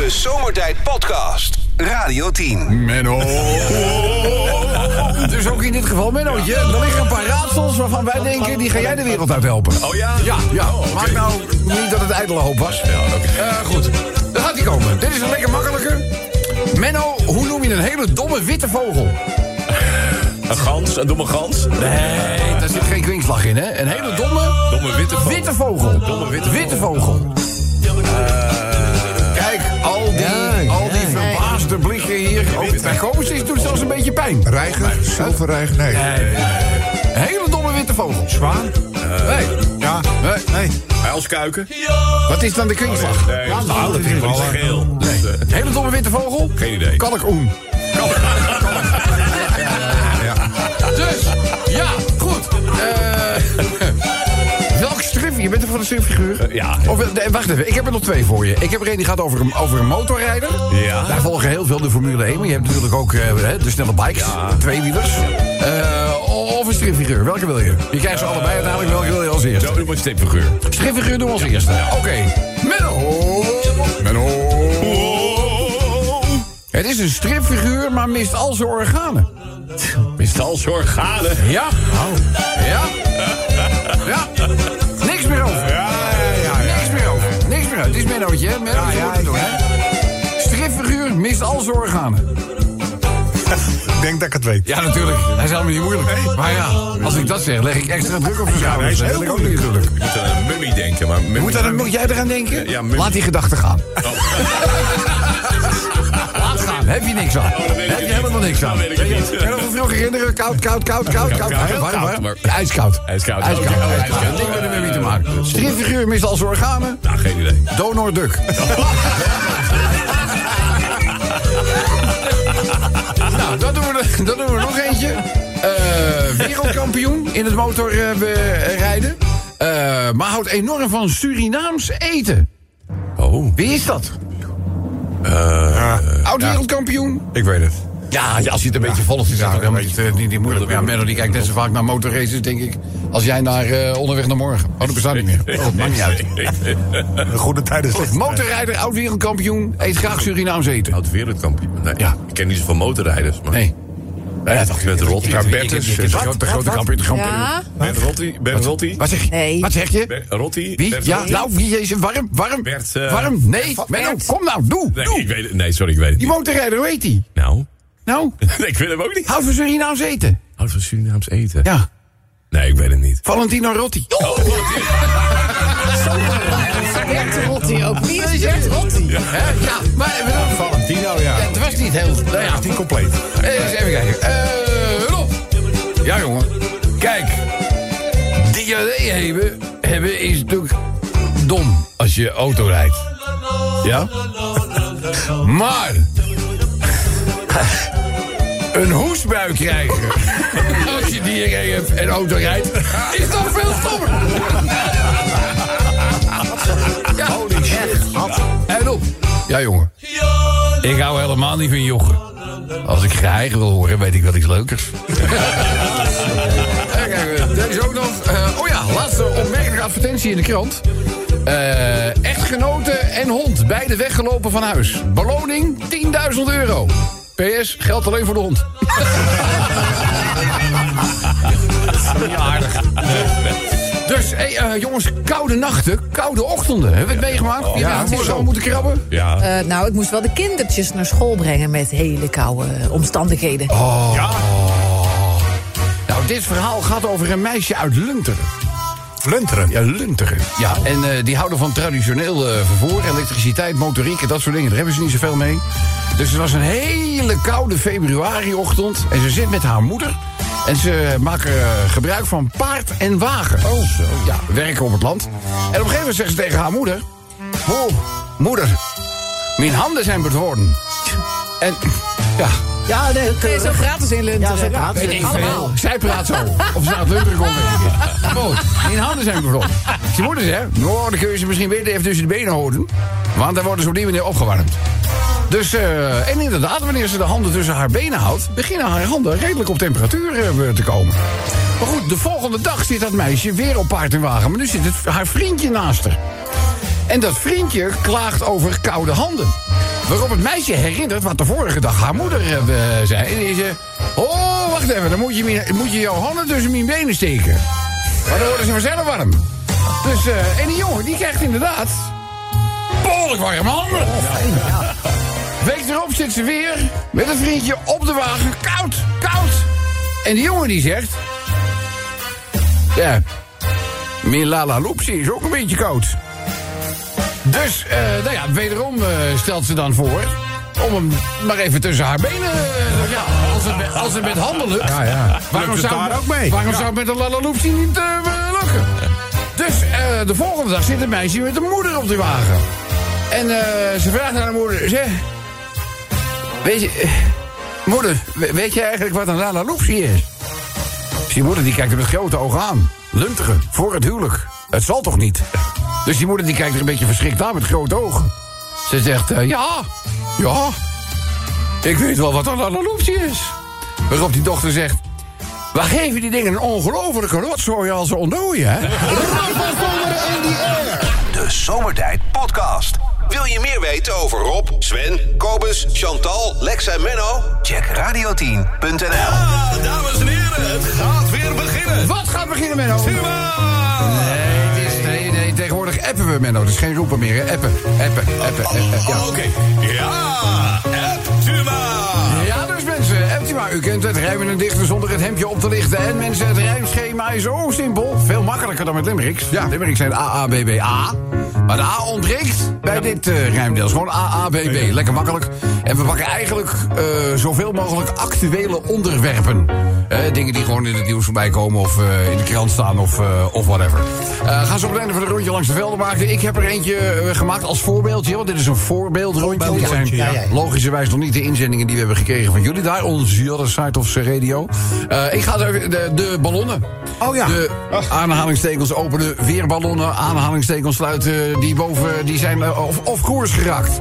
De Zomertijd Podcast. Radio 10. Menno. Dus ook in dit geval, Mennootje. Er liggen een paar raadsels waarvan wij denken... die ga jij de wereld uit helpen. Oh ja? Ja, ja. Oh. Maak nou niet dat het ijdele hoop was. Ja, oké. Eh, goed, daar gaat hij komen. Dit is een lekker makkelijke. Menno, hoe noem je een hele domme witte vogel? Een gans, een domme gans. Nee, daar zit geen kwinkslag in, hè? Een hele domme... Domme witte vogel. Witte vogel. Domme witte witte vogel. Kijk, al die, al die verbaasde blikken hier. Ook bij Koos doet zelfs een beetje pijn. Reiger? Zilverreiger? Nee. Hele domme witte vogel. Zwaan? Nee. Ja. Nee. Nee. Uilskuiken. Wat is dan de kwinkslag? Nee, Ja, nou, dat is is wel, eh, geel. Dus, eh, hele domme witte vogel? Geen idee. Kalkoen. Dus, ja, goed. Eh? Je bent er van een stripfiguur? Eh, ja. Of, nee, wacht even, ik heb er nog twee voor je. Ik heb er een die gaat over een, over een motorrijder. Ja. Daar volgen heel veel de Formule 1. Maar je hebt natuurlijk ook eh, de snelle bikes. Tweewielers. Eh, of een stripfiguur. Welke wil je? Je krijgt ze allebei uiteindelijk. Welke wil je als eerste? Doe maar een stipfiguur. Stripfiguur doen we als eerste. Oké. Menno. Menno. Het is een stripfiguur, maar mist al zijn organen. Mist al zijn organen. Ja. Ja. Ja. Niks meer over. Ja, ja, ja. Niks meer over. Niks meer uit. Het is Mennootje, hè? Mennootje Ja, ja, doen, hè? Stripfiguur mist al zijn organen. Ik denk dat ik het weet. Ja, natuurlijk. Hij is helemaal niet moeilijk. Maar ja, als ik dat zeg, leg ik extra druk op zijn schouders. hij is heel moeilijk. natuurlijk. Je moet aan een mummie denken, maar... Mummie, Moet, dat, moet jij eraan denken? Ja. Laat die gedachten gaan. Gaan. Heb je niks aan. Heb je niet. helemaal niks aan. Niet. Kan je nog van vroeger herinneren? Koud, koud, koud, koud, koud. ijskoud. Ijskoud. Ijskoud. Ding met de mummie te maken. Stripfiguur mist al zijn organen. Nou, geen idee. Donor Duck. nou, dat doen, we, dat doen we nog eentje. Eh, wereldkampioen in het motorrijden. maar houdt enorm van Surinaams eten. Oh. Wie is dat? Ja, Oud wereldkampioen? ik weet het. Ja, ja, als je het een beetje volgt, is Ja, ook een niet, eh, niet, niet moeilijk. Ja, Menno die kijkt net zo vaak naar motorraces, denk ik. Als jij naar eh, onderweg naar morgen. Oh, dat bestaat niet meer. Oh, dat maakt niet uit. Een goede tijd is slecht. Motorrijder, oud wereldkampioen, eet graag Surinaams eten. Oud wereldkampioen. Nee, Ja. Ik ken niet zoveel motorrijders, maar... Nee. Ja, toch, Met Rotti. Ja, Bertus. De grote, de grote kampioen. de kampioen. Ja, Ben Rotti. Ben Rotti. Wat zeg je? Nee. Wat zeg je? Ben Rotti. Wie? Bert Ja, Rotti. nou, wie is warm? Warm? Bert, eh, warm? Nee, Menno, kom nou, doe, Nee, doe. ik weet het. Nee, sorry, ik weet het Die niet. motorrijder, hoe heet die? Nou, Nou, ik weet hem ook niet. houdt van Surinaams eten. Houdt van Surinaams eten? Ja, Nee, ik weet het niet. Valentino Rotti. Bert Rotti ook. Wie is Bert Rotti? Hè? Ja, maar doen Valentino, ja. Ja, het was niet heel... Nou ja, Niet compleet. Eens even kijken. Eh, Rob. Ja, jongen. Kijk. Diarree hebben, hebben is natuurlijk dom als je auto rijdt. Ja? Maar... Een hoestbui krijgen als je diarree hebt en auto rijdt, is toch veel stommer. Ja. Holy shit. En op. Ja, jongen. Ik hou helemaal niet van joggen. Als ik geheim wil horen, weet ik wel iets leukers. Kijk, is ook nog... eh, oh ja, laatste opmerkelijke advertentie in de krant. Eh, echtgenote en hond, beide weggelopen van huis. Beloning 10.000 euro. PS, geldt alleen voor de hond. Niet aardig. Dus, hey, eh, jongens, koude nachten, koude ochtenden. Hebben we het meegemaakt? ja, ja, het is zo. moeten krabben. Ja. Eh, nou, ik moest wel de kindertjes naar school brengen met hele koude omstandigheden. Nou, dit verhaal gaat over een meisje uit Lunteren. Lunteren. Ja, Lunteren. Ja, en eh, die houden van traditioneel eh, vervoer, elektriciteit, motoriek en dat soort dingen. Daar hebben ze niet zoveel mee. Dus het was een hele koude februariochtend. En ze zit met haar moeder. En ze maken eh, gebruik van paard en wagen. Oh, zo. Ja, werken op het land. En op een gegeven moment zegt ze tegen haar moeder... Oh, moeder, mijn handen zijn bedworden. En, ja, Ja, nee, kun je zo gratis in Lunteren. Ja, zo ik veel. Zij praat zo. Of ze uit Lunteren komt. Goed, mijn handen zijn bevroren. Zijn moeder zegt, nou, dan kun je ze misschien beter even tussen de benen houden. Want dan worden ze op die manier opgewarmd. Dus, eh, en inderdaad, wanneer ze de handen tussen haar benen houdt... beginnen haar handen redelijk op temperatuur eh, te komen. Maar goed, de volgende dag zit dat meisje weer op paard en wagen. Maar nu zit het, haar vriendje naast haar. En dat vriendje klaagt over koude handen. Waarop het meisje herinnert wat de vorige dag haar moeder eh, zei. En die zei... Oh, wacht even, dan moet je, moet je jouw handen tussen mijn benen steken. Maar dan worden ze vanzelf warm. Dus, en die jongen, die krijgt inderdaad... Behoorlijk warme handen. Week erop zit ze weer met een vriendje op de wagen. Koud, koud. En die jongen die zegt... Ja, mijn Lala Loopsie is ook een beetje koud. Dus, eh, nou ja, wederom eh, stelt ze dan voor... om hem maar even tussen haar benen... eh, ja, als het, met- als het met handen lukt... Ja, ja. Waarom zou, daar ook mee? Waarom Ja. zou het met een Lala niet lukken? Dus de volgende dag zit een meisje met een moeder op de wagen. En ze vraagt aan haar moeder... Zeg, weet je... eh, moeder, we- weet je eigenlijk wat een Lala Loopsie is? Dus die moeder die kijkt er met grote ogen aan. Lunteren, voor het huwelijk. Het zal toch niet? Dus die moeder die kijkt er een beetje verschrikt aan met grote ogen. Ze zegt, eh, ja, ja, ik weet wel wat een analoopsie is. Waarop die dochter zegt... We geven die dingen een ongelofelijke rotzooi als ze ontdooien, hè? De Zomertijd Podcast. Wil je meer weten over Rob, Sven, Kobus, Chantal, Lex en Menno? Check radio10.nl. Ah, dames en heren, het gaat weer beginnen. Wat gaat beginnen, Menno? Tuma! Nee, het is, nee, nee, tegenwoordig appen we, Menno. Dus geen roepen meer, hè? Appen, appen, appen, appen, ja. Oké, ja, App Tuma! Ja, dus u kent het rijmen en dichten zonder het hemdje op te lichten. En mensen, het rijmschema is zo simpel. Veel makkelijker dan met limericks. Ja, limericks zijn A-A-B-B-A. Maar de A ontbreekt bij dit eh rijmdeel. Is gewoon A-A-B-B. Lekker makkelijk. En we pakken eigenlijk eh, zoveel mogelijk actuele onderwerpen. Eh, dingen die gewoon in het nieuws voorbij komen of eh, in de krant staan of, eh, of whatever. Zo op het einde van de rondje langs de velden maken. Ik heb er eentje gemaakt als voorbeeldje. Want dit is een voorbeeldrondje. Dit zijn ja, ja. logischerwijs nog niet de inzendingen die we hebben gekregen van jullie daar. Onze other side of radio. Ik ga even de, de ballonnen. Oh ja. De aanhalingstekens openen, weer ballonnen, aanhalingstekens sluiten. Die boven, die zijn eh, off, course geraakt.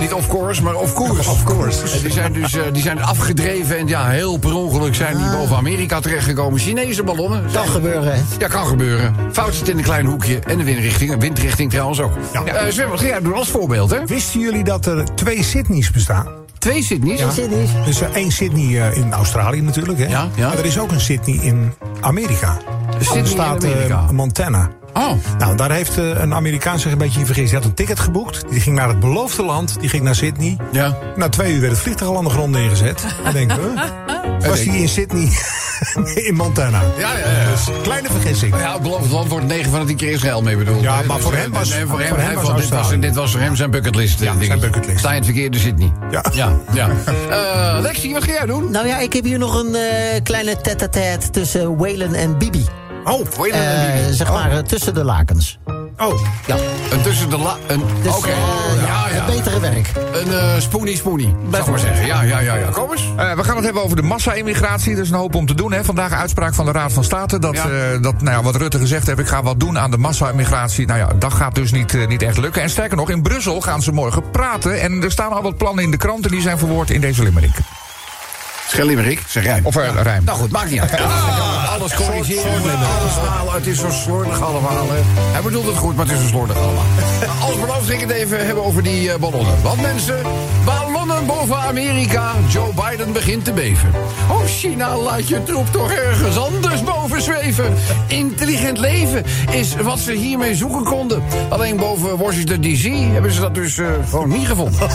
Niet off course, maar off course. Off course. die zijn dus die zijn afgedreven en ja, heel per ongeluk zijn die boven Amerika terechtgekomen. Chinese ballonnen. Kan gebeuren, hè? Ja, kan gebeuren. Fout zit in een klein hoekje. En de windrichting, windrichting trouwens ook. Ja. Eh, ga jij doen als voorbeeld, hè? Wisten jullie dat er twee Sydneys bestaan? Twee Sydney's. Zit niet. Dus er één Sydney eh, in Australië natuurlijk. Hè? Ja, ja. Maar er is ook een Sydney in Amerika. Sydney de in staat eh, Amerika. Montana. Oh, Nou, daar heeft eh, een Amerikaan zich een beetje vergist. Hij had een ticket geboekt. Die ging naar het beloofde land. Die ging naar Sydney. ja. Na twee uur werd het vliegtuig al aan de grond neergezet. Dan denk ik, huh? Was hij in Sydney in Montana. Ja, ja, ja. Dus kleine vergissing. Ja, het beloofd land wordt 9 van de 10 keer Israël mee bedoeld. Ja, maar voor Dus, hem eh, was- voor hem, voor hem hij was vond- dit, was, dit was voor hem zijn bucketlist. eh, Ja, dingetje. zijn bucketlist. Sta je in het verkeerde Sydney. Ja. Ja, ja. Eh, Lexi, wat ga jij doen? Nou ja, ik heb hier nog een eh, kleine tête-à-tête tussen Waylon en Bibi. Oh, Waylon en Eh, Bibi. zeg maar eh, tussen de lakens. oh. Ja, Een tussen de la... een- dus Oké, eh, ja, het betere werk. Een eh spoonie spoonie, zou ik maar zeggen. Ja, ja, ja, ja. Kom eens. Eh, we gaan het hebben over de massa-immigratie. Er is een hoop om te doen. Hè. Vandaag een uitspraak van de Raad van State. Dat, Ja. eh, dat nou ja, wat Rutte gezegd heeft, ik ga wat doen aan de massa-immigratie. Nou ja, dat gaat dus niet, niet echt lukken. En sterker nog, in Brussel gaan ze morgen praten. En er staan al wat plannen in de kranten. Die zijn verwoord in deze limerick. Schel Limerick, zeg rijm. Of eh, rijm. Nou goed, maakt niet uit. Alles corrigeren, alles halen. Het is zo slordig allemaal. hè. Hij bedoelt het goed, maar het is zo slordig allemaal. Als beloofd ik het even hebben over die eh, ballonnen. Want mensen, ballonnen boven Amerika. Joe Biden begint te beven. Oh, China, laat je troep toch ergens anders boven zweven. Intelligent leven is wat ze hiermee zoeken konden. Alleen boven Washington D.C. hebben ze dat dus eh, gewoon niet gevonden.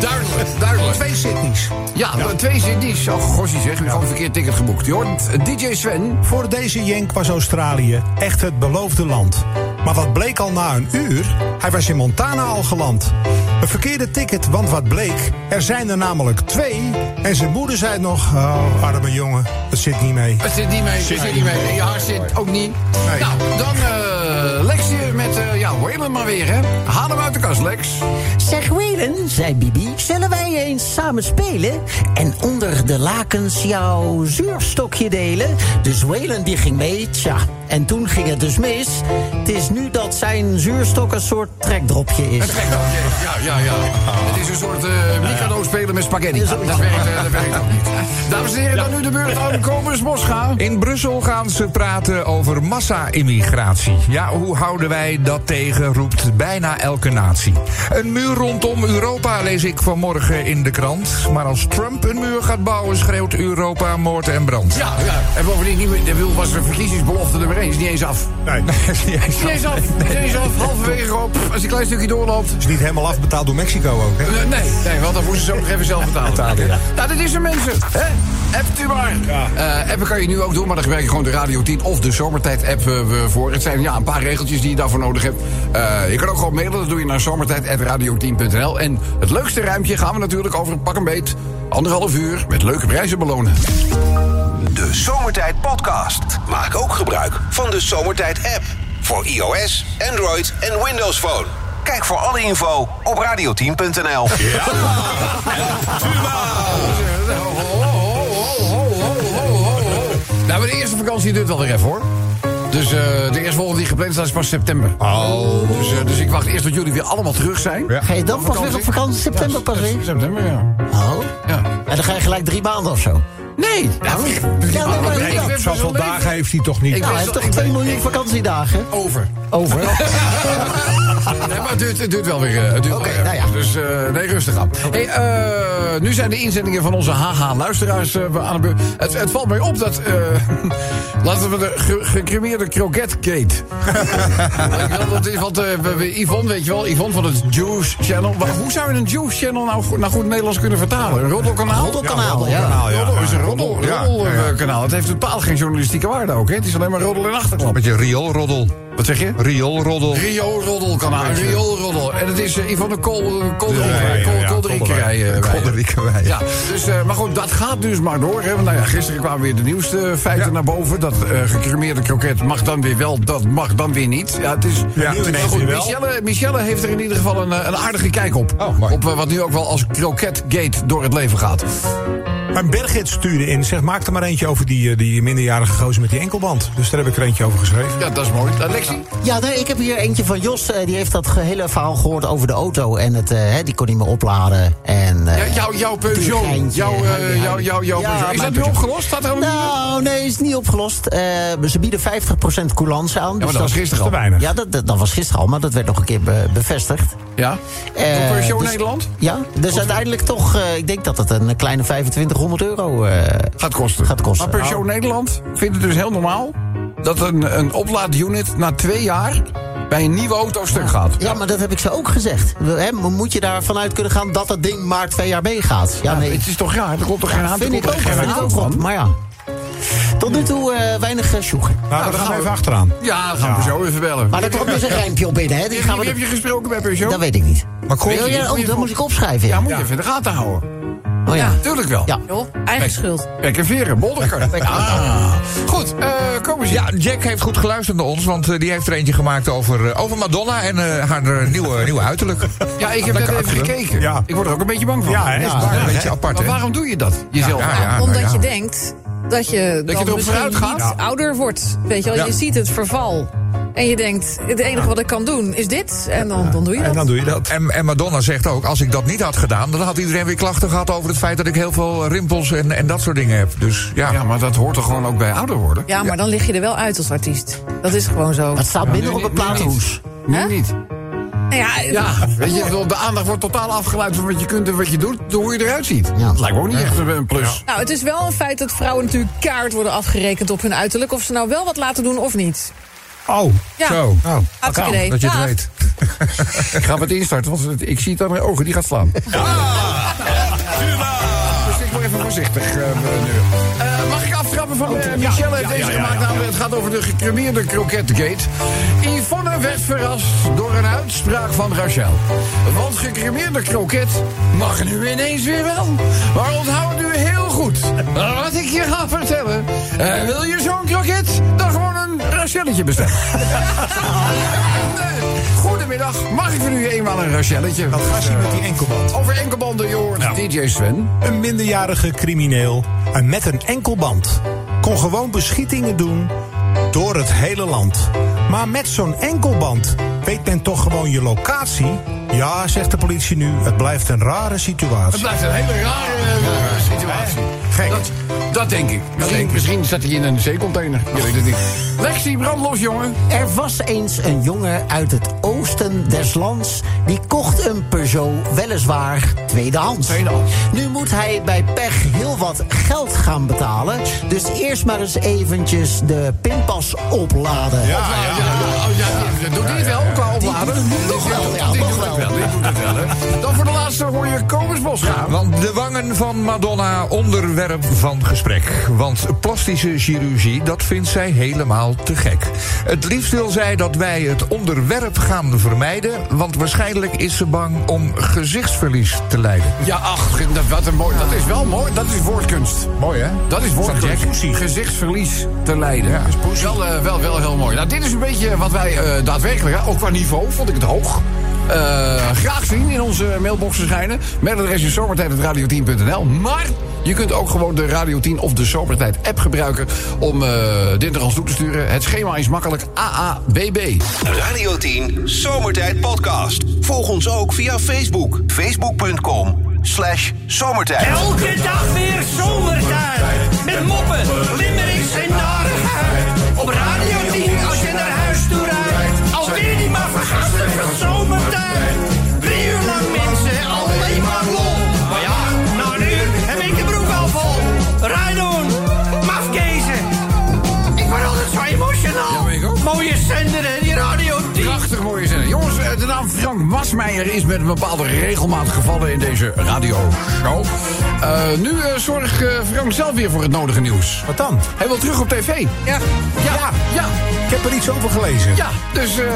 duidelijk, duidelijk. Twee Sydneys. Ja, twee CD's. Oh, gossie zeg, ik gewoon een verkeerd ticket geboekt. Je hoort DJ Sven. Voor deze Jenk was Australië echt het beloofde land. Maar wat bleek al na een uur? Hij was in Montana al geland. Een verkeerde ticket, want wat bleek? Er zijn er namelijk twee. En zijn moeder zei nog: Oh, arme jongen, het zit niet mee. Het zit niet mee, het zit niet mee. En je haar zit ook niet. Nou, dan eh Lexje met, eh ja, Waylon maar weer, hè. Haal hem uit de kast, Lex. Zeg Waylon, zei Bibi, zullen wij eens samen spelen? En onder de lakens jouw zuurstokje delen? Dus Waylon die ging mee, tja. En toen ging het dus mis. Het is nu dat zijn zuurstok een soort trekdropje is. Trekt ook, ja, ja, ja. Het is een soort eh Mikado spelen met spaghetti. Dat werkt, eh, dat werkt ook niet. Dames en heren, dan nu de beurt aan Kobus Mosga. In Brussel gaan ze praten over massa-immigratie. Ja, hoe houden wij dat tegen, roept bijna elke natie. Een muur rondom Europa, lees ik vanmorgen in de krant. Maar als Trump een muur gaat bouwen, schreeuwt Europa moord en brand. Ja, ja. En bovendien niet meer, de wil was de verkiezingsbelofte nummer 1. Is niet eens af. Nee, Is niet eens af. Is niet eens af. Halverwege gewoon, pff, als je een klein stukje doorloopt. is niet helemaal afbetaald door Mexico ook, hè? Eh, Nee, nee, want dan moesten ze ook nog even zelf betalen. Betalen, ja. Nou, dit is er mensen. Hè? Appt u maar. Eh, appen kan je nu ook doen, maar dan gebruik je gewoon de Radio 10 of de Zomertijd-app eh, voor. Het zijn ja, een paar regeltjes die je daarvoor nodig hebt. Eh, je kan ook gewoon mailen, dat doe je naar zomertijd.radio10.nl. En het leukste ruimtje gaan we natuurlijk over een pak een beet. Anderhalf uur met leuke prijzen belonen. De Zomertijd Podcast. Maak ook gebruik van de Zomertijd app. Voor iOS, Android en Windows Phone. Kijk voor alle info op radio10.nl. Nou, maar de eerste vakantie duurt wel weer even hoor. Dus eh, de eerstvolgende die gepland staat is pas september. Oh. Dus, eh, dus ik wacht eerst tot jullie weer allemaal terug zijn. Ja. Ga je dan pas weer op vakantie? September pas weer? September, ja. Oh. ja. En dan ga je gelijk drie maanden of zo. Nee! Ja, Ja, maar Zoveel leven- dagen heeft hij toch niet? Ik Nou, hij heeft toch 2 miljoen vakantiedagen? Over. Over. Nee, maar het duurt, het duurt wel weer. eh, Het duurt Oké, wel weer. nou ja. Dus eh, nee, rustig aan. Hey, eh, nu zijn de inzendingen van onze haha-luisteraars eh, aan de beurt. Het, het valt mij op dat... eh, laten we de ge- gecremeerde kroketgate. Dat is wat, eh, Yvonne, weet je wel, Yvonne van het Juice Channel. Maar hoe zou je een Juice Channel nou goed, naar goed Nederlands kunnen vertalen? Een roddelkanaal? Roddelkanaal, ja. Ja. Roddel is een roddel, Ja, roddelkanaal. Het heeft totaal geen journalistieke waarde ook. Hè? Het is alleen maar roddel en achterklap. Met je rioolroddel. Wat zeg je? Rioolroddel. Rio Roddelkanaal, Rio Roddel. En het is uh, Yvonne Ja, ja, Kolderiekerij. ja, Kolderiekerij. eh. Ja, dus, eh, maar goed, dat gaat dus maar door. Hè. Want, nou ja, gisteren kwamen weer de nieuwste feiten Ja. naar boven. Dat eh gecremeerde kroket mag dan weer wel, dat mag dan weer niet. Ja, het is, Ja, goed. Michelle, Michelle heeft er in ieder geval een, eh, een aardige kijk op. Oh, op eh, wat nu ook wel als kroketgate door het leven gaat. Mijn berggids stuurde in, zegt maak er maar eentje over die, eh, die minderjarige gozer met die enkelband. Dus daar heb ik er eentje over geschreven. Ja, dat is mooi. Uh, Lexi? Ja, nee, ik heb hier eentje van Jos. eh, die heeft dat hele verhaal gehoord over de auto. En het, eh, die kon niet meer opladen. En, eh, Ja, jouw, jouw Peugeot. Jouw, eh, Ja, Peugeot. Is dat nu opgelost? Staat er Nou, nee, is niet opgelost. Eh, ze bieden 50% coulance aan. Ja, maar dus dat was gisteren Te al. weinig. Ja, dat, dat, dat was gisteren al, maar dat werd nog een keer be- bevestigd. Ja? Eh, Door Peugeot dus- Nederland? Ja, dus uiteindelijk toch, eh, ik denk dat het een kleine 2500 euro eh, Gaat kosten. gaat kosten. Maar Peugeot Nederland vindt het dus heel normaal... dat een, een oplaadunit na twee jaar bij een nieuwe auto stuk gaat. Ja, maar dat heb ik ze ook gezegd. Moet je daarvan uit kunnen gaan dat dat ding maar twee jaar meegaat? Ja, nee. Het is toch raar? Er komt toch geen aan vind ik ook, vind ik ook van? Maar ja, tot nu toe eh, weinig uh, sjoegen. Nou, dan dan gaan gaan we even achteraan. Ja, dan gaan we zo even bellen. Maar daar komt dus een rijmpje op binnen, hè? Die gaan we heb je gesproken bij Peugeot? Dat weet ik niet. Maar kom, Wil je- oh, dat moest ik opschrijven. Ja, Ja, moet je even in de gaten houden. Oh, ja. Tuurlijk wel. Ja. Joh, eigen schuld. Kijk, en veren, bolderkar. Ah. Goed, eh komen ze. Ja, Jack heeft goed geluisterd naar ons, want eh, die heeft er eentje gemaakt over, eh, over Madonna en eh, haar nieuwe, nieuwe uiterlijk. Ja, ik heb net even gekeken. Ja. Ik word er ook een beetje bang van. Ja, hè? Ja. Maar een beetje apart, Maar hè? waarom doe je dat? Jezelf? Ja, ja, ja. Omdat nou ja. je denkt dat je, dan erop misschien vooruit gaat? ouder wordt. Weet je wel, Ja. je ziet het verval. En je denkt, het enige wat ik kan doen is dit. En dan, dan doe je En dat. dan doe je dat. En, en Madonna zegt ook, als ik dat niet had gedaan... dan had iedereen weer klachten gehad over het feit dat ik heel veel rimpels en, en dat soort dingen heb. Dus ja, Ja, maar dat hoort toch gewoon ook bij ouder worden? Ja, maar dan lig je er wel uit als artiest. Dat is gewoon zo. Het staat binnen nu op het nu. Nu Hè? niet. Ja, Ja, weet je, de aandacht wordt totaal afgeleid van wat je kunt en wat je doet, door hoe je eruit ziet. Ja. Dat lijkt me ook niet echt een een plus. Nou, het is wel een feit dat vrouwen natuurlijk kaart worden afgerekend op hun uiterlijk. Of ze nou wel wat laten doen of niet. Oh, Ja, zo. oh. hartstikke idee. Dat je het Dag. weet. Ik ga het instarten, want ik zie het aan mijn ogen, die gaat slaan. Dus ik word even voorzichtig eh, nu. Eh, mag ik aftrappen van eh, Michelle heeft deze gemaakt? namelijk Het gaat over de gecremeerde kroketgate. Yvonne werd verrast door een uitspraak van Rachel. Want gecremeerde kroket mag nu ineens weer wel. Maar onthoud nu heel goed ik je ga vertellen. Eh, wil je zo'n kroket? Dan gewoon een Rachelletje bestellen. Goedemiddag, mag ik voor u eenmaal een Rachelletje? Wat gaat zien met die enkelband? Over enkelbanden, je hoort DJ Sven. Een minderjarige crimineel en met een enkelband kon gewoon beschietingen doen door het hele land. Maar met zo'n enkelband weet men toch gewoon je locatie? Ja, zegt de politie nu, het blijft een rare Het situatie. blijft een hele rare eh, situatie. Gek. Dat, dat denk ik. Misschien, misschien zat hij in een zeecontainer. Je weet het niet. Lexi, brandlos, jongen. Er was eens een jongen uit het oosten oosten des lands, die kocht een Peugeot weliswaar tweedehands. Tweedehands. Nu moet hij bij pech heel wat geld gaan betalen. Dus eerst maar eens eventjes de pinpas opladen. Ja, ja, oh, ja, ja, doet hij het wel qua opladen? doet het nog wel, ja, nog wel. Dan voor de laatste hoor je Komersbos gaan. Want de wangen van Madonna onderwerp van gesprek. Want plastische chirurgie, dat vindt zij helemaal te gek. Het liefst wil zij dat wij het onderwerp gaan vermijden... want waarschijnlijk is ze bang om gezichtsverlies te lijden. Ja, ach, dat, wat een mooi, dat is wel mooi. Dat is woordkunst. Mooi, hè? Dat is woordkunst. Jack? Gezichtsverlies te lijden. Ja, dat is wel, eh, wel, wel heel mooi. Nou, dit is een beetje wat wij eh, daadwerkelijk, hè, ook qua niveau, vond ik het hoog. Eh, graag zien in onze mailboxen schijnen. Mailadres zomertijd.radio10.nl. Maar je kunt ook gewoon de Radio 10 of de Zomertijd app gebruiken... om eh dit naar ons toe te sturen. Het schema is makkelijk AABB. Radio 10 Zomertijd Podcast. Volg ons ook via Facebook. Facebook.com slash zomertijd. Elke dag weer zomertijd. Met moppen, limmerings en narigheid. Op Radio 10 als je naar huis toe rijdt. Masmeijer is met een bepaalde regelmaat gevallen in deze radioshow. Eh nu eh, zorgt eh, Frank zelf weer voor het nodige nieuws. Wat dan? Hij wil terug op tv. Ja. Ja, ja, ja. Ik heb er iets over gelezen. Ja, dus, eh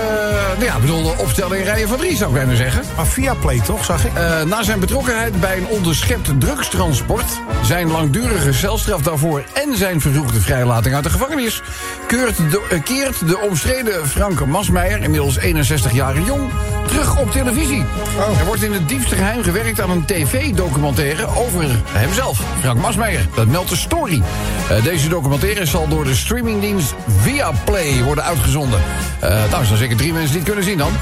nou ja, ik bedoel, de opstelling in rijen van drie zou ik bijna zeggen. Maar via Play toch, zag ik? Eh, na zijn betrokkenheid bij een onderschept drugstransport... zijn langdurige celstraf daarvoor en zijn vervroegde vrijlating uit de gevangenis... keurt de, keert de omstreden Frank Masmeijer, inmiddels 61 jaar jong... terug op televisie. Er wordt in het diepste geheim gewerkt aan een tv-documentaire over hemzelf, Frank Masmeijer. Dat meldt de story. Eh, deze documentaire zal door de streamingdienst Viaplay worden uitgezonden. Eh nou, zijn zeker drie mensen die het kunnen zien dan.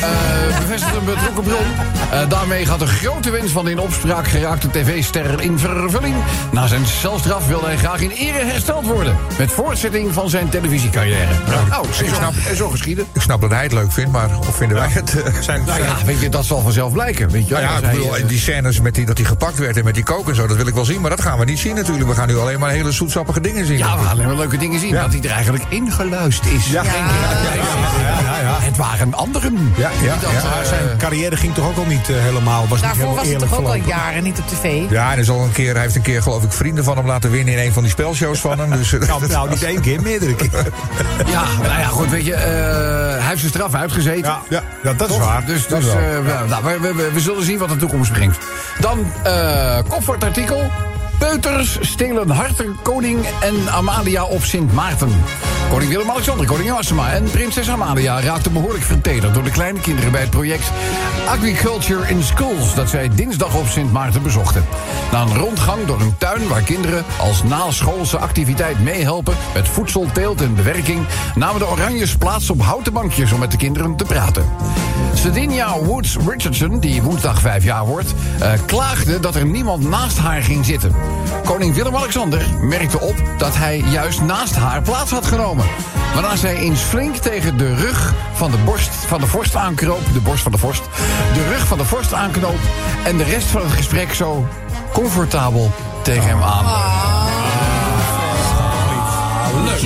Eh bevestigt een betrokken bron. Eh, daarmee gaat de grote wens van de in opspraak geraakte tv-ster in vervulling. Na zijn celstraf wil hij graag in ere hersteld worden. Met voortzetting van zijn televisiecarrière. Nou, en zo, zo geschieden. Ik snap dat hij het leuk vindt, maar of vinden wij het... eh, Zijn, Nou ja, weet je, dat zal vanzelf blijken. Weet je. Nou ja, ik hij, bedoel, eh, die scènes met die, dat hij gepakt werd en met die kook en zo, dat wil ik wel zien. Maar dat gaan we niet zien natuurlijk. We gaan nu alleen maar hele zoetsappige dingen zien. Ja, we gaan alleen maar leuke dingen zien. Dat hij er eigenlijk ingeluisterd is. Ja. Ja, ja. Het waren anderen. Ja, ja, ja. eh, Zijn carrière ging toch ook al niet eh, helemaal. Was niet Daarvoor helemaal was het eerlijk toch ook al jaren niet op tv. Ja, en is al een keer, hij heeft een keer geloof ik vrienden van hem laten winnen in een van die spelshows van hem. Dus, eh, Nou, nou, niet één keer, meerdere keren. Ja, nou ja, goed, weet je, eh, hij heeft zijn straf uitgezeten. Ja, ja, ja, dat is? Waar. Dus, dus eh, we, nou, we, we- we- zullen zien wat de toekomst brengt. Dan eh kop voor het artikel. Peuters stelen harten koning en Amalia op Sint Maarten. Koning Willem-Alexander, koningin Massima en prinses Amalia raakten behoorlijk vertederd door de kleine kinderen bij het project Agriculture in Schools dat zij dinsdag op Sint Maarten bezochten. Na een rondgang door een tuin waar kinderen als naschoolse activiteit meehelpen met voedsel, teelt en bewerking, namen de Oranjes plaats op houten bankjes om met de kinderen te praten. Sedinia Woods Richardson, die woensdag vijf jaar wordt, eh, klaagde dat er niemand naast haar ging zitten. Koning Willem-Alexander merkte op dat hij juist naast haar plaats had genomen. Waarna zij eens flink tegen de rug van de borst van de vorst aankroop, de borst van de vorst, de rug van de vorst aanknoop en de rest van het gesprek zo comfortabel tegen hem aan. Leuk.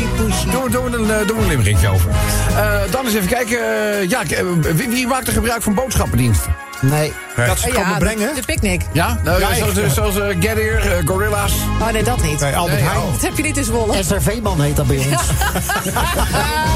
Doen we, doen we een, eh, doen we een limerickje over. Eh, dan eens even kijken. eh, ja, wie, wie maakt er gebruik van boodschappendiensten? Nee. Dat ze komen ja, brengen. de, de picknick. Ja? Nou, Ja, zoals zoals eh, Get Here, eh, Gorilla's. Oh nee, dat niet. Nee, Albert Nee, Heijn. oh. Dat heb je niet in Zwolle. SRV-man heet dat bij ons.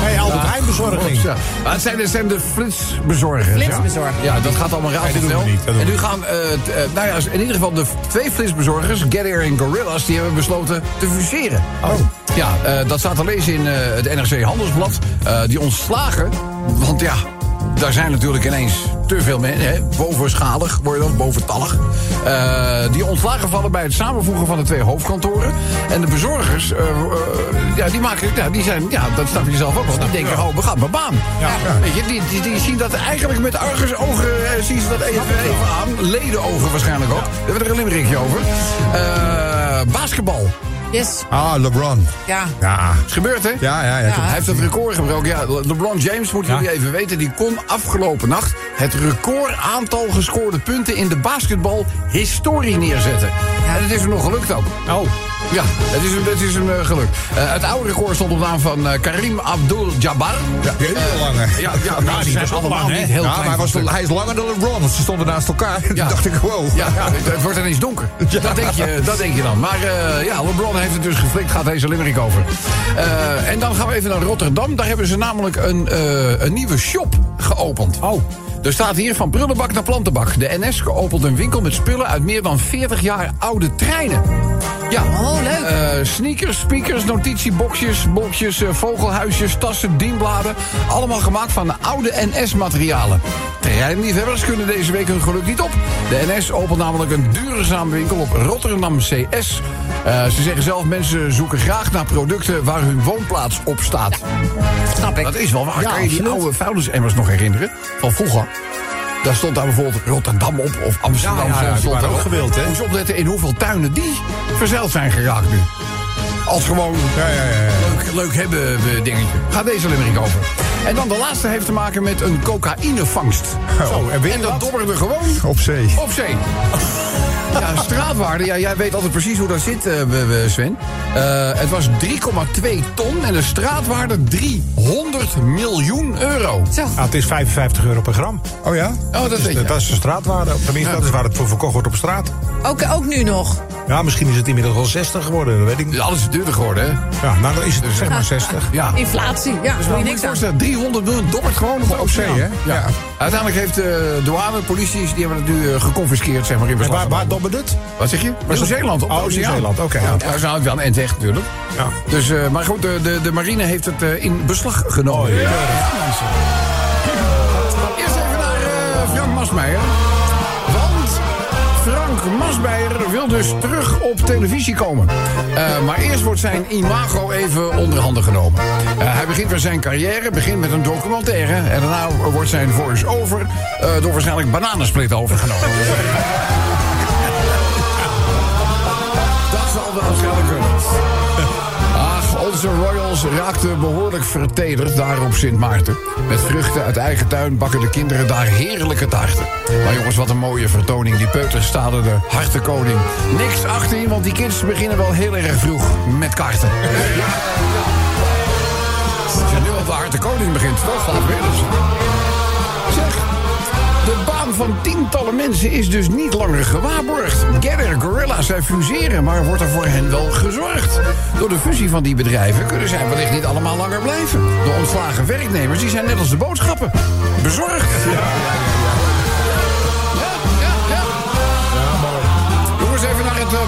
Nee, Albert Heijn bezorging. Ja. Maar het zijn, het zijn de flitsbezorgers. Flitsbezorgers. Ja, ja dat gaat allemaal razendsnel. doen we niet, dat doen en nu gaan, eh, t- eh, nou ja, in ieder geval de twee flitsbezorgers, Get Here en Gorillas, die hebben besloten te fuseren. Oh. Ja, eh, dat staat te lezen in eh, het NRC Handelsblad. Eh, die ontslagen, want ja, daar zijn natuurlijk ineens te veel mensen, bovenschalig worden dan, boventallig. Eh, die ontslagen vallen bij het samenvoegen van de twee hoofdkantoren. En de bezorgers, eh, eh, ja, die maken, ja, die zijn, ja, dat snap je zelf ook wel. Die denken, oh, we gaan mijn baan. Ja. Weet je, die, die, die zien dat eigenlijk met argusogen, zien ze dat even, even aan. Ledenogen waarschijnlijk ook. Daar hebben we er een limerickje over. Basketbal. Yes. Ah, LeBron. Ja. Ja. Is gebeurd, hè? Ja, ja, ja. Ja. Hij heeft het record gebroken. Ja, Le- LeBron James, moeten jullie even weten... die kon afgelopen nacht het record aantal gescoorde punten... in de basketbal-historie neerzetten. En het is hem nog gelukt ook. Oh, Ja, het is het is hem eh, gelukt. Eh, het oude record stond op naam van eh, Karim Abdul-Jabbar. Ja, heel lange. Ja, ja, nou, die allemaal lang, niet heel Ja, klein maar hij, was, hij is langer dan LeBron, want ze stonden naast elkaar. Toen dacht ik, wow. Ja, het, het wordt ineens donker. Dat, denk je, dat denk je dan. Maar eh, ja, LeBron heeft het dus geflikt, gaat deze limerick over. En dan gaan we even naar Rotterdam. Daar hebben ze namelijk een, een nieuwe shop geopend. Oh. Er staat hier van prullenbak naar plantenbak. De NS geopend een winkel met spullen uit meer dan 40 jaar oude treinen. Ja. Oh, leuk. Eh, sneakers, speakers, notitieboxjes, boxjes, eh, vogelhuisjes, tassen, dienbladen. Allemaal gemaakt van oude NS-materialen. Treinliefhebbers kunnen deze week hun geluk niet op. De NS opent namelijk een duurzame winkel op Rotterdam CS. Eh, ze zeggen zelf, mensen zoeken graag naar producten waar hun woonplaats op staat. Snap ik. Dat is wel waar. Ja, kan je die absoluut. oude vuilnisemmers nog herinneren? Van vroeger. Daar stond daar bijvoorbeeld Rotterdam op of Amsterdam. Ja, ja, ja, die stond ook gewild, hè? Moet je opletten in hoeveel tuinen die verzeild zijn geraakt nu. Als gewoon Ja, ja, ja, ja. leuk, leuk hebben we dingetje. Gaat deze limerick over. En dan de laatste heeft te maken met een cocaïnevangst. Zo, en En dat dobberde gewoon Op zee. op zee. Ja, straatwaarde. Ja, jij weet altijd precies hoe dat zit, eh, Sven. Eh, het was 3,2 ton en de straatwaarde 300 miljoen euro. Zo. Ah, het is 55 euro per gram. Oh ja? Oh, dat weet je. Dat is de straatwaarde. Tenminste, Ja. dat is waar het voor verkocht wordt op straat. Ook, ook nu nog. Ja, misschien is het inmiddels wel 60 geworden, dat weet ik niet. Alles is duurder geworden, hè? Ja, nou dan is het zeg maar 60. Ja. Inflatie. Ja, Dus moet je niks aan. voorstellen, 300 miljoen dobbert gewoon op, Op zee, hè? Ja. Ja. Uiteindelijk heeft de douane, politie, die hebben het nu eh, geconfiskeerd, zeg maar, in En beslag waar, waar genomen. dobbert het? Wat zeg je? Nieuw-Zeeland, op de Oh. Nieuw-Zeeland, oké, Ja, ja. daar is nou wel een end weg, natuurlijk. Ja. Dus, eh, maar goed, de, de, de marine heeft het eh, in beslag genomen. Oh, ja. Eerst even naar eh, Frank Masmeijer. Masmeijer wil dus terug op televisie komen. Eh, maar eerst wordt zijn imago even onder handen genomen. Eh, hij begint weer zijn carrière, begint met een documentaire. En daarna wordt zijn voice-over eh, door waarschijnlijk Bananensplit overgenomen. Dat zal wel. Ach, onze Royals raakten behoorlijk vertederd daar op Sint Maarten. Met vruchten uit eigen tuin bakken de kinderen daar heerlijke taarten. Maar jongens, wat een mooie vertoning. Die peuters staden de hartenkoning. Niks achterin, want die kids beginnen wel heel erg vroeg met kaarten. Als je nu al de hartenkoning begint, toch? Laat weer van tientallen mensen is dus niet langer gewaarborgd. Gather Gorilla zij fuseren, maar wordt er voor hen wel gezorgd? Door de fusie van die bedrijven kunnen zij wellicht niet allemaal langer blijven. De ontslagen werknemers die zijn net als de boodschappen. Bezorgd.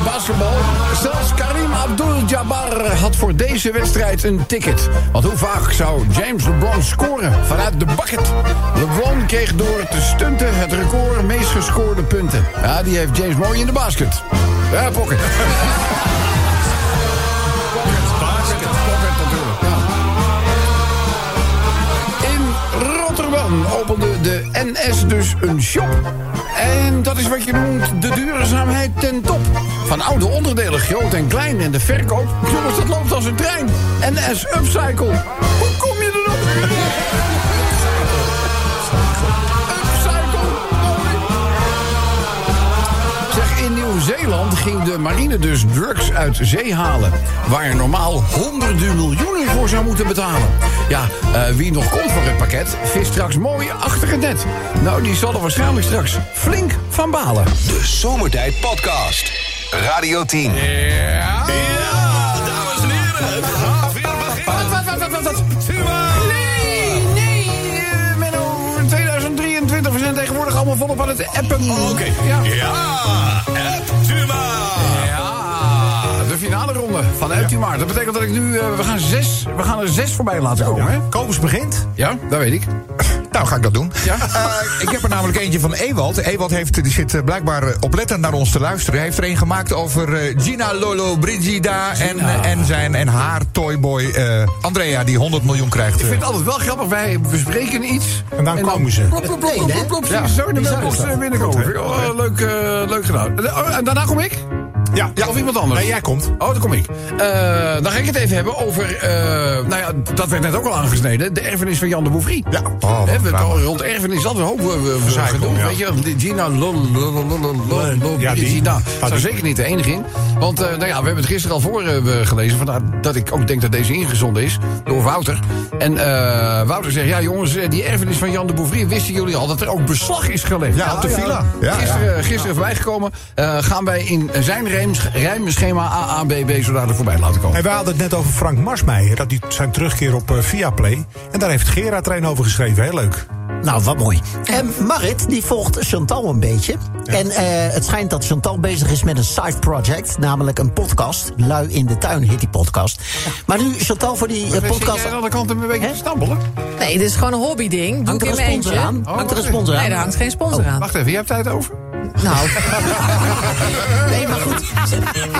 Basketbal. Zelfs Karim Abdul-Jabbar had voor deze wedstrijd een ticket. Want hoe vaak zou James LeBron scoren vanuit de bucket? LeBron kreeg door te stunten het record meest gescoorde punten. Ja, die heeft James mooi in de basket. Ja, pocket. NS dus een shop. En dat is wat je noemt de duurzaamheid ten top. Van oude onderdelen, groot en klein. En de verkoop, jongens, dat loopt als een trein. NS Upcycle. Nieuw-Zeeland ging de marine dus drugs uit zee halen. Waar je normaal honderden miljoenen voor zou moeten betalen. Ja, eh, wie nog komt voor het pakket, vis straks mooi achter het net. Nou, die zal er waarschijnlijk straks flink van balen. De Zomertijd Podcast. Radio 10. Ja. dames en heren, het gaat weer beginnen. Wat, wat, wat, wat, wat? Nee, nee, eh, Menno, 2023, we zijn tegenwoordig allemaal volop aan het appen. Oké, Ja. ja, finale ronde van Ultimaar. Dat betekent dat ik nu, eh, we gaan zes, we gaan er zes voorbij laten komen, hè? Kobus begint. Ja, dat weet ik. Nou, ga ik dat doen. Ja? Eh, ik heb er namelijk eentje van Ewald. Ewald heeft, die zit eh, blijkbaar oplettend naar ons te luisteren. Hij heeft er een gemaakt over Gina Lolo Brigida en, en, zijn, en haar toyboy Andrea, die 100 miljoen krijgt. Ik vind het altijd wel grappig. Wij bespreken iets. En dan komen ze. Plop, plop, plop, plop, plop, plop, Ja. zo de binnenkomen. Eh, leuk, eh, leuk gedaan. Oh, En daarna kom ik. Ja. Of iemand anders? Nee, jij komt. Oh, dan kom ik. Eh, dan ga ik het even hebben over... eh, nou ja, dat werd net ook al aangesneden. De erfenis van Jan de Bouvry. Ja. Oh, Hè, we, rond erfenis is altijd een hoop uh, ja. Weet je, Gina Ja, die. Gina. Zou zeker niet de enige in. Want nou ja, we hebben het gisteren al voor gelezen. Vandaar dat ik ook denk dat deze ingezonden is. Door Wouter. En Wouter zegt, ja jongens, die erfenis van Jan de Bouvry... wisten jullie al dat er ook beslag is gelegd? Ja, op de villa. Ja, gisteren, gisteren voorbij gekomen. Eh, gaan wij in zijn rijms- rijmschema AABB zo dadelijk voorbij laten komen. En we hadden het net over Frank Marsmeijer. Dat die zijn terugkeer op eh, Viaplay. En daar heeft Gerard er een over geschreven. Heel leuk. Nou, wat mooi. En Marit, die volgt Chantal een beetje. En eh, het schijnt dat Chantal bezig is met een side project. Namelijk een podcast. Lui in de tuin heet die podcast. Maar nu, Chantal, voor die eh, Zit podcast... jij aan de andere kant een beetje Hè? te stampelen? Nee, dit is gewoon een hobbyding. Doe Hangt ik er een sponsor eentje. aan? Hangt er een sponsor aan? Nee, daar hangt geen sponsor aan. Wacht even, jij hebt tijd over? Nou, Nee, maar goed.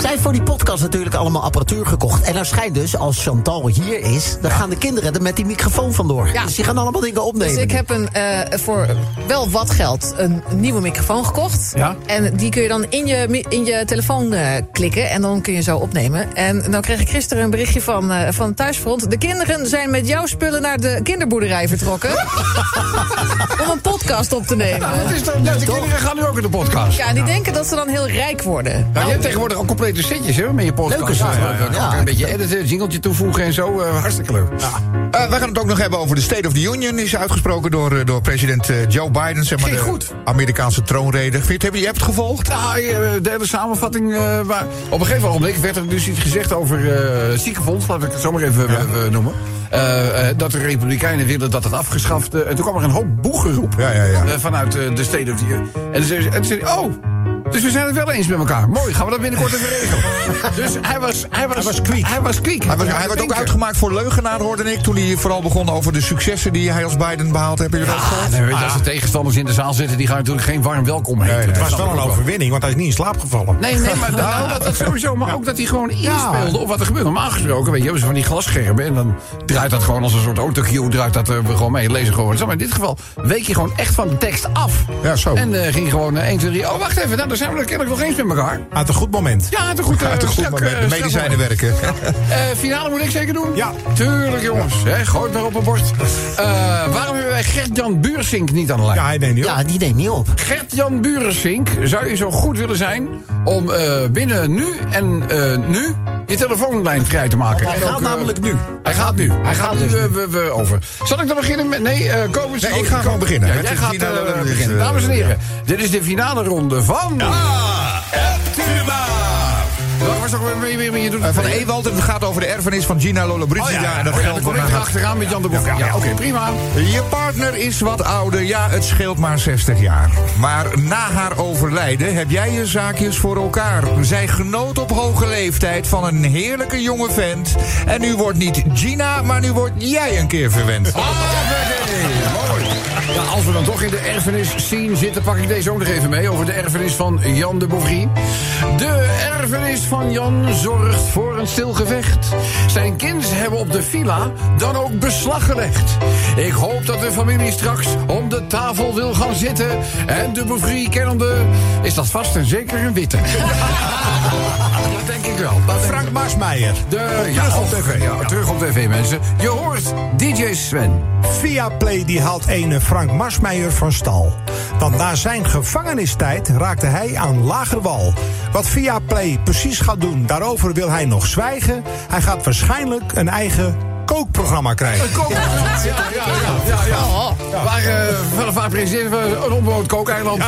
Zij heeft voor die podcast natuurlijk allemaal apparatuur gekocht. En er schijnt dus, als Chantal hier is... dan gaan de kinderen er met die microfoon vandoor. Ja. Dus die gaan allemaal dingen opnemen. dus ik heb een, eh, voor wel wat geld een nieuwe microfoon gekocht. Ja. En die kun je dan in je, in je telefoon eh, klikken. En dan kun je zo opnemen. En dan kreeg ik gisteren een berichtje van, eh van Thuisfront. De kinderen zijn met jouw spullen naar de kinderboerderij vertrokken. om een podcast op te nemen. Dat is toch, ja, de kinderen gaan nu ook in de podcast. Ja, en die denken dat ze dan heel rijk worden. Ja, je hebt tegenwoordig ook complete setjes hè, met je podcast. Leuke. Ja, ja, ja. Ja. Een beetje editen, een jingeltje toevoegen en zo. eh, hartstikke leuk. Eh, we gaan het ook nog hebben over de State of the Union. Is uitgesproken door, eh, door president Joe Biden. Zeg maar Ging de goed. Amerikaanse troonrede. Vind heb je, hebt het gevolgd? Nou, de hele samenvatting. eh, waar, op een gegeven moment werd er dus iets gezegd over eh ziekenfonds. Laat ik het zo maar even noemen. Eh, eh, dat de Republikeinen willen dat het afgeschaft. eh, en toen kwam er een hoop boegeroep. Ja, ja, ja. vanuit de State of the. En toen zei, en toen zei hij, oh. Dus we zijn het wel eens met elkaar. Mooi, gaan we dat binnenkort even regelen. dus hij was, hij was, Hij was kwiek. Hij was kwiek. Hij, was, hij werd ook uitgemaakt voor leugenaar, hoorde ik. Toen hij vooral begon over de successen die hij als Biden behaald heeft. Heb je dat Ah, gehoord? nee, weet je, als de tegenstanders in de zaal zitten, die gaan natuurlijk geen warm welkom heten. Nee, nee. Dat Het was wel een overwinning, want hij is niet in slaap gevallen. Nee, nee, maar nou, dat, dat sowieso. Maar ook dat hij gewoon inspeelde op wat er gebeurt. Normaal gesproken, weet je, hebben ze van die glasschermen. En dan draait dat gewoon als een soort autocue. Draait dat er gewoon mee. Lezen gewoon. Zo, Maar in dit geval week je gewoon echt van de tekst af. Ja, zo. En eh, ging gewoon eh, 1, 2, 3. Oh, wacht even. Nou, dan zijn we er kennelijk nog eens met elkaar. Uit een goed moment. Ja, het is goed. eh, Uit een goed strak, moment. eh, De medicijnen werken. Eh, finale moet ik zeker doen? Ja. Tuurlijk, jongens. Hè, gooi het maar op een bord. Eh, waarom hebben wij Gert-Jan Buursink niet aan de lijn? Ja, hij neemt niet op. Ja, die neemt niet op. Gert-Jan Burensvink, zou je zo goed willen zijn om eh, binnen nu en eh, nu je telefoonlijn vrij te maken? Hij gaat ook, eh, namelijk nu. Hij gaat nu. Hij gaat nu dus eh, we- we over. Zal ik dan beginnen met... Nee, eh Kobus. Nee, ik oh, ga gewoon beginnen. Ja, jij gaat finale eh, ronde. beginnen. Dames en heren, dit is de finale ronde van... Wat was ook weer- je doet Eh, van. Ewald, het gaat over de erfenis van Gina Lollobrigida. Oh ja, en dat oh ja, geld dan kom wordt ik naar erachteraan met Jan de Boer. Ja, oké, prima. Je partner is wat ouder, ja, het scheelt maar 60 jaar. Maar na haar overlijden heb jij je zaakjes voor elkaar. Zij genoot op hoge leeftijd van een heerlijke jonge vent. En nu wordt niet Gina, maar nu wordt jij een keer verwend. Hoppakee, mooi. Ja, als we dan toch in de erfenis zien zitten, pak ik deze ook nog even mee over de erfenis van Jan de Bouvry. De erfenis van Jan zorgt voor een stil gevecht. Zijn kind hebben op de villa dan ook beslag gelegd. Ik hoop dat de familie straks om de tafel wil gaan zitten. En de Bouvry kennende is dat vast en zeker een witte. dat denk ik wel. Dat Frank Marsmeijer. de, ja, terug op tv. Ja, terug op tv, mensen. Je hoort DJ Sven. Viaplay die haalt ene Frank Marsmeijer van stal. Want na zijn gevangenistijd raakte hij aan lager wal. Wat Viaplay precies gaat daarover wil hij nog zwijgen. Hij gaat waarschijnlijk een eigen kookprogramma krijgen. Ja, ja, ja, ja, ja. Waar, eh, waar, presenteren we een onbewoond kookeiland,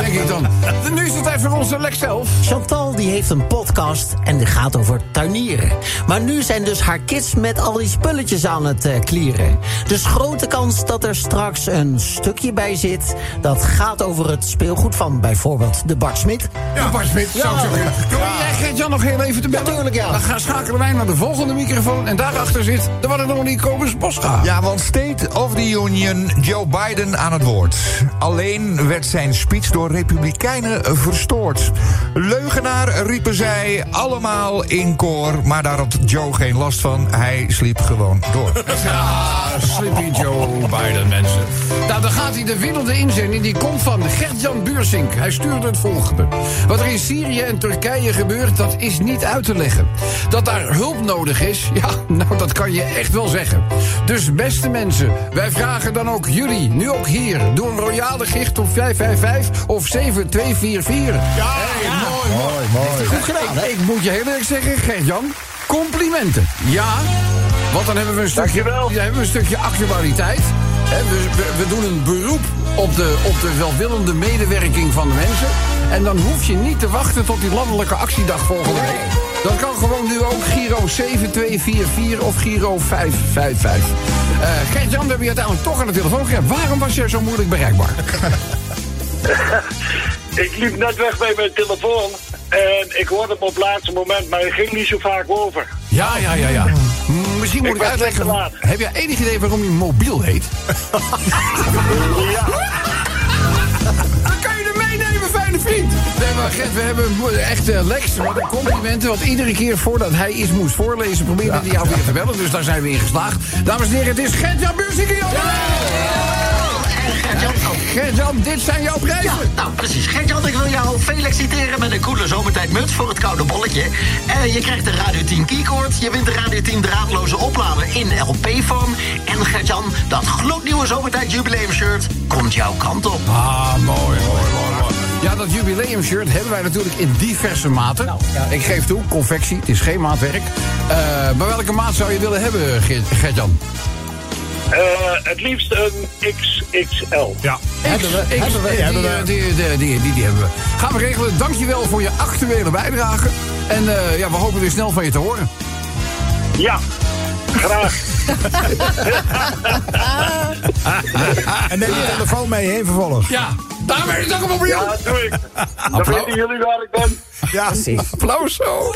denk ik dan. Nu is het tijd voor onze Lex zelf. Chantal die heeft een podcast en die gaat over tuinieren. Maar nu zijn dus haar kids met al die spulletjes aan het eh, klieren. Dus grote kans dat er straks een stukje bij zit... dat gaat over het speelgoed van bijvoorbeeld de Bart Smit. Ja, Bart Smit, zou ik zeggen. Kom jij Gert-Jan nog heel even te bellen? Natuurlijk, ja. Dan gaan schakelen wij naar de volgende microfoon. En daarachter zit De wat en only Kobus Bosga. Ja, want State of the Union, Joe Biden aan het woord. Alleen werd zijn speech door republikeinen verstoord. Leugenaar riepen zij allemaal in koor, maar daar had Joe geen last van. Hij sliep gewoon door. Ja, Sleepy Joe Biden, mensen. Nou, dan gaat hij de winnende inzending. Die komt van Gert-Jan Buursink. Hij stuurde het volgende. Wat er in Syrië en Turkije gebeurt, dat is niet uit te leggen. Dat daar hulp nodig is, ja, nou, dat kan je echt wel zeggen. Dus beste mensen, wij vragen dan ook jullie, nu ook hier... doe een royale gift op 555 of 7244. Ja, mooi, mooi, mooi. Goed gedaan? Ik moet je heel eerlijk zeggen, Gert-Jan, complimenten. Ja, want dan hebben we een stukje, dan hebben we een stukje actualiteit. We, we, we doen een beroep op de, op de welwillende medewerking van de mensen. En dan hoef je niet te wachten tot die landelijke actiedag volgende week. Dat kan gewoon nu ook Giro 7244 of Giro 555. Eh Gert-Jan, we hebben je uiteindelijk toch aan de telefoon gekregen. Waarom was jij zo moeilijk bereikbaar? Ik liep net weg bij mijn telefoon en ik hoorde hem op het laatste moment, maar hij ging niet zo vaak over. Ja, ja, ja, ja. Misschien moet Ik uitleggen. Heb jij enig idee waarom hij mobiel heet? Ja, vriend. Nee, maar Gert, we hebben echt eh, Lex met een complimenten. Want iedere keer voordat hij iets moest voorlezen... probeerde hij jou weer te bellen. Dus daar zijn we in geslaagd. Dames en heren, het is Gert-Jan jouw Gert-Jan, dit zijn jouw prijzen. Ja, nou precies. Gert-Jan, ik wil jou feliciteren met een coole zomertijdmuts voor het koude bolletje. Eh, je krijgt een Radio 10 keycord. Je wint de Radio 10 draadloze oplader in LP-vorm. En Gert-Jan, dat gloednieuwe zomertijd jubileumshirt komt jouw kant op. Ah, mooi, mooi, mooi. Ja, dat jubileumshirt hebben wij natuurlijk in diverse maten. Ik geef toe, confectie, het is geen maatwerk. Eh, maar welke maat zou je willen hebben, Gert-Jan? eh, het liefst een XXL. Ja. Hebben we, hebben we, die, hebben we. eh, die, die, die, die, die hebben we. Gaan we regelen. Dankjewel voor je actuele bijdrage. En eh, ja, we hopen weer snel van je te horen. Ja, graag. En neem je telefoon mee heen vervolg. Ja, daar ben je toch op opnieuw. Ja, doe ik. Dan Applaus. weten jullie waar ik ben. Ja, Applaus zo.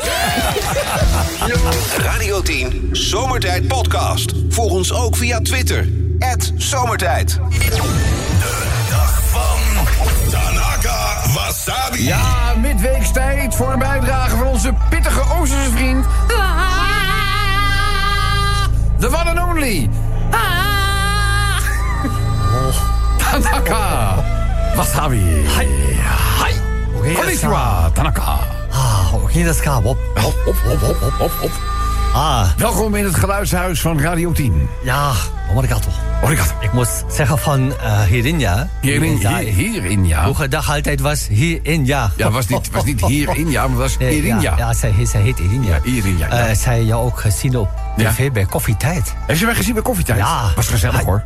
Radio 10 Zomertijd Podcast. Volg ons ook via Twitter. Zomertijd. dag van Tanaka Wasabi. Ja, midweekstijd voor een bijdrage van onze pittige The one and only. Tanaka. Wasabi. Hi. Hi. Konnichiwa, Tanaka. Ah, oké, dat gaat op. Hop, hop, hop, hop, hop, hop, hop. Ah, Welkom in het geluidshuis van Radio 10. ja, Omarigato. Origato. Ik moet zeggen van uh, hierin ja. Hierin, hier, hierin, ja. Hoe gedacht altijd was hierin ja. Ja, was niet, was niet hierin, ja, maar was hierin, ja. Ja, zij, zij heet Irin ja. Ja, Irin, ja, ja. Eh, zij jou ook gezien op tv bij Koffietijd. Heb je mij gezien bij koffietijd? Ja. Was gezellig, hoor.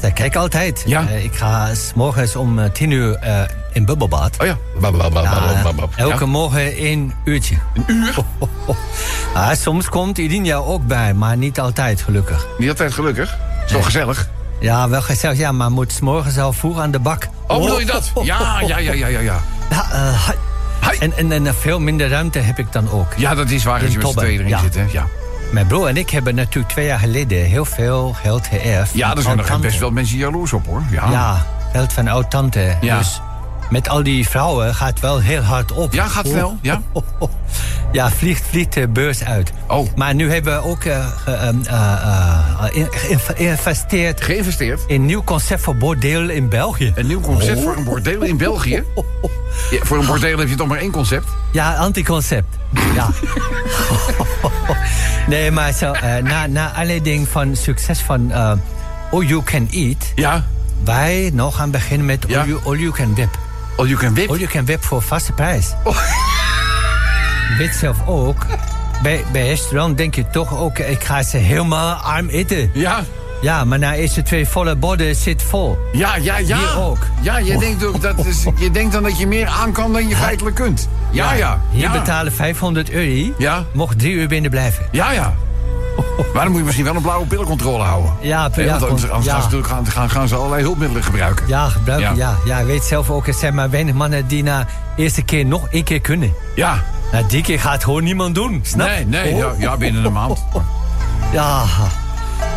Zij kijkt altijd. Ja. Eh, ik ga s morgens om eh, tien uur eh, in bubbelbad. Oh ja. Elke Ja. morgen één uurtje. Een uur? Ah, soms komt Irinja ook bij, maar niet altijd gelukkig. Niet altijd gelukkig. Zo gezellig. Ja, wel gezegd, ja, maar moet 's morgens al vroeg aan de bak. Oh, bedoel je dat? Ja, ja, ja, ja, ja. Ja. En, en, en veel minder ruimte heb ik dan ook. ja dat is waar als je met z'n tweeën erin zit, hè? Ja. Mijn broer en ik hebben natuurlijk twee jaar geleden heel veel geld geërfd. ja, er zijn nog tante. best wel mensen jaloers op, hoor. Ja, Ja, geld van oud-tante. Ja. Dus met al die vrouwen gaat wel heel hard op. Ja, gaat snel, ja. Ja, vliegt, vliegt de beurs uit. Oh. Maar nu hebben we ook ge- geïnvesteerd Geïnvesteerd. in een nieuw concept voor bordeel in België. Een nieuw concept Oh. voor een bordeel in België. Ja, voor een bordeel heb je toch maar één concept? Ja, anticoncept. Ja. nee, maar zo, na, na aanleiding van succes van eh All You Can Eat... Ja. wij nog gaan beginnen met Ja. All, you, All You Can Whip. All you can whip. All You Can Whip voor vaste prijs. Oh. Weet zelf ook... Bij, bij restaurant denk je toch ook... ik ga ze helemaal arm eten. Ja. Ja, maar na eerste twee volle borden zit vol. Ja, ja, ja. Hier ook. Ja, je denkt ook dat is, je denkt dan dat je meer aan kan dan je feitelijk kunt. Ja, ja. Hier ja. betalen 500 euro. Ja. Mocht drie uur binnen blijven. Ja, ja. Maar dan moet je misschien wel een blauwe pillencontrole houden. Ja, ja, want anders, anders ja. gaan, gaan, gaan, gaan ze allerlei hulpmiddelen gebruiken. Ja, gebruiken, Ja. ja. ja. je weet zelf ook, er zijn maar weinig mannen die na eerste keer nog één keer kunnen. Ja. Na die keer gaat gewoon niemand doen, snap Nee, nee, Oh. ja, ja, binnen een maand. Ja,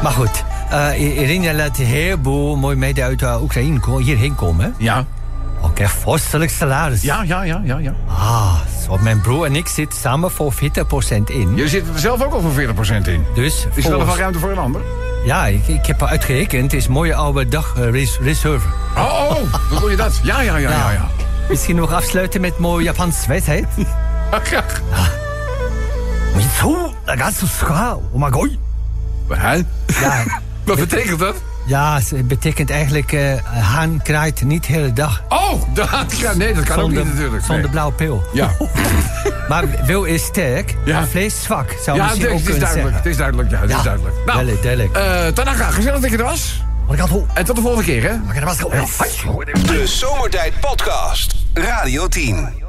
Maar goed, eh, Irina laat een heleboel mooie meiden uit eh, Oekraïne hierheen komen. Ja. Oh, krijg vorstelijk salaris. Ja, ja, ja, ja, ja. Ah, zo mijn broer en ik zitten samen voor 40% in. Je zit er zelf ook al voor 40% in. Dus Is er nog wel ruimte voor een ander? Ja, ik, ik heb uitgerekend. Het is een mooie oude dag eh, res- reserve. Oh, oh, hoe doe je dat? Ja, ja, ja, ja, ja. Misschien nog afsluiten met mooi Japans wijsheid. Zo, dat gaat zo schaal. Oh my god. Ja, Wat betekent dat? Ja, het betekent eigenlijk... eh haan kraait niet de hele dag. Oh, dat, ja, nee, dat kan ook niet natuurlijk. zonder Nee. blauwe pil. Ja, Maar wil is sterk, Ja. maar vlees zwak. Zou ja misschien het, ook is, het is kunnen duidelijk. zeggen. Het is duidelijk, ja, het is Ja, duidelijk. Nou, duidelijk, duidelijk. eh, Tanaka, gezellig dat je er was. En tot de volgende keer, hè? De Zomertijd Podcast. Radio 10.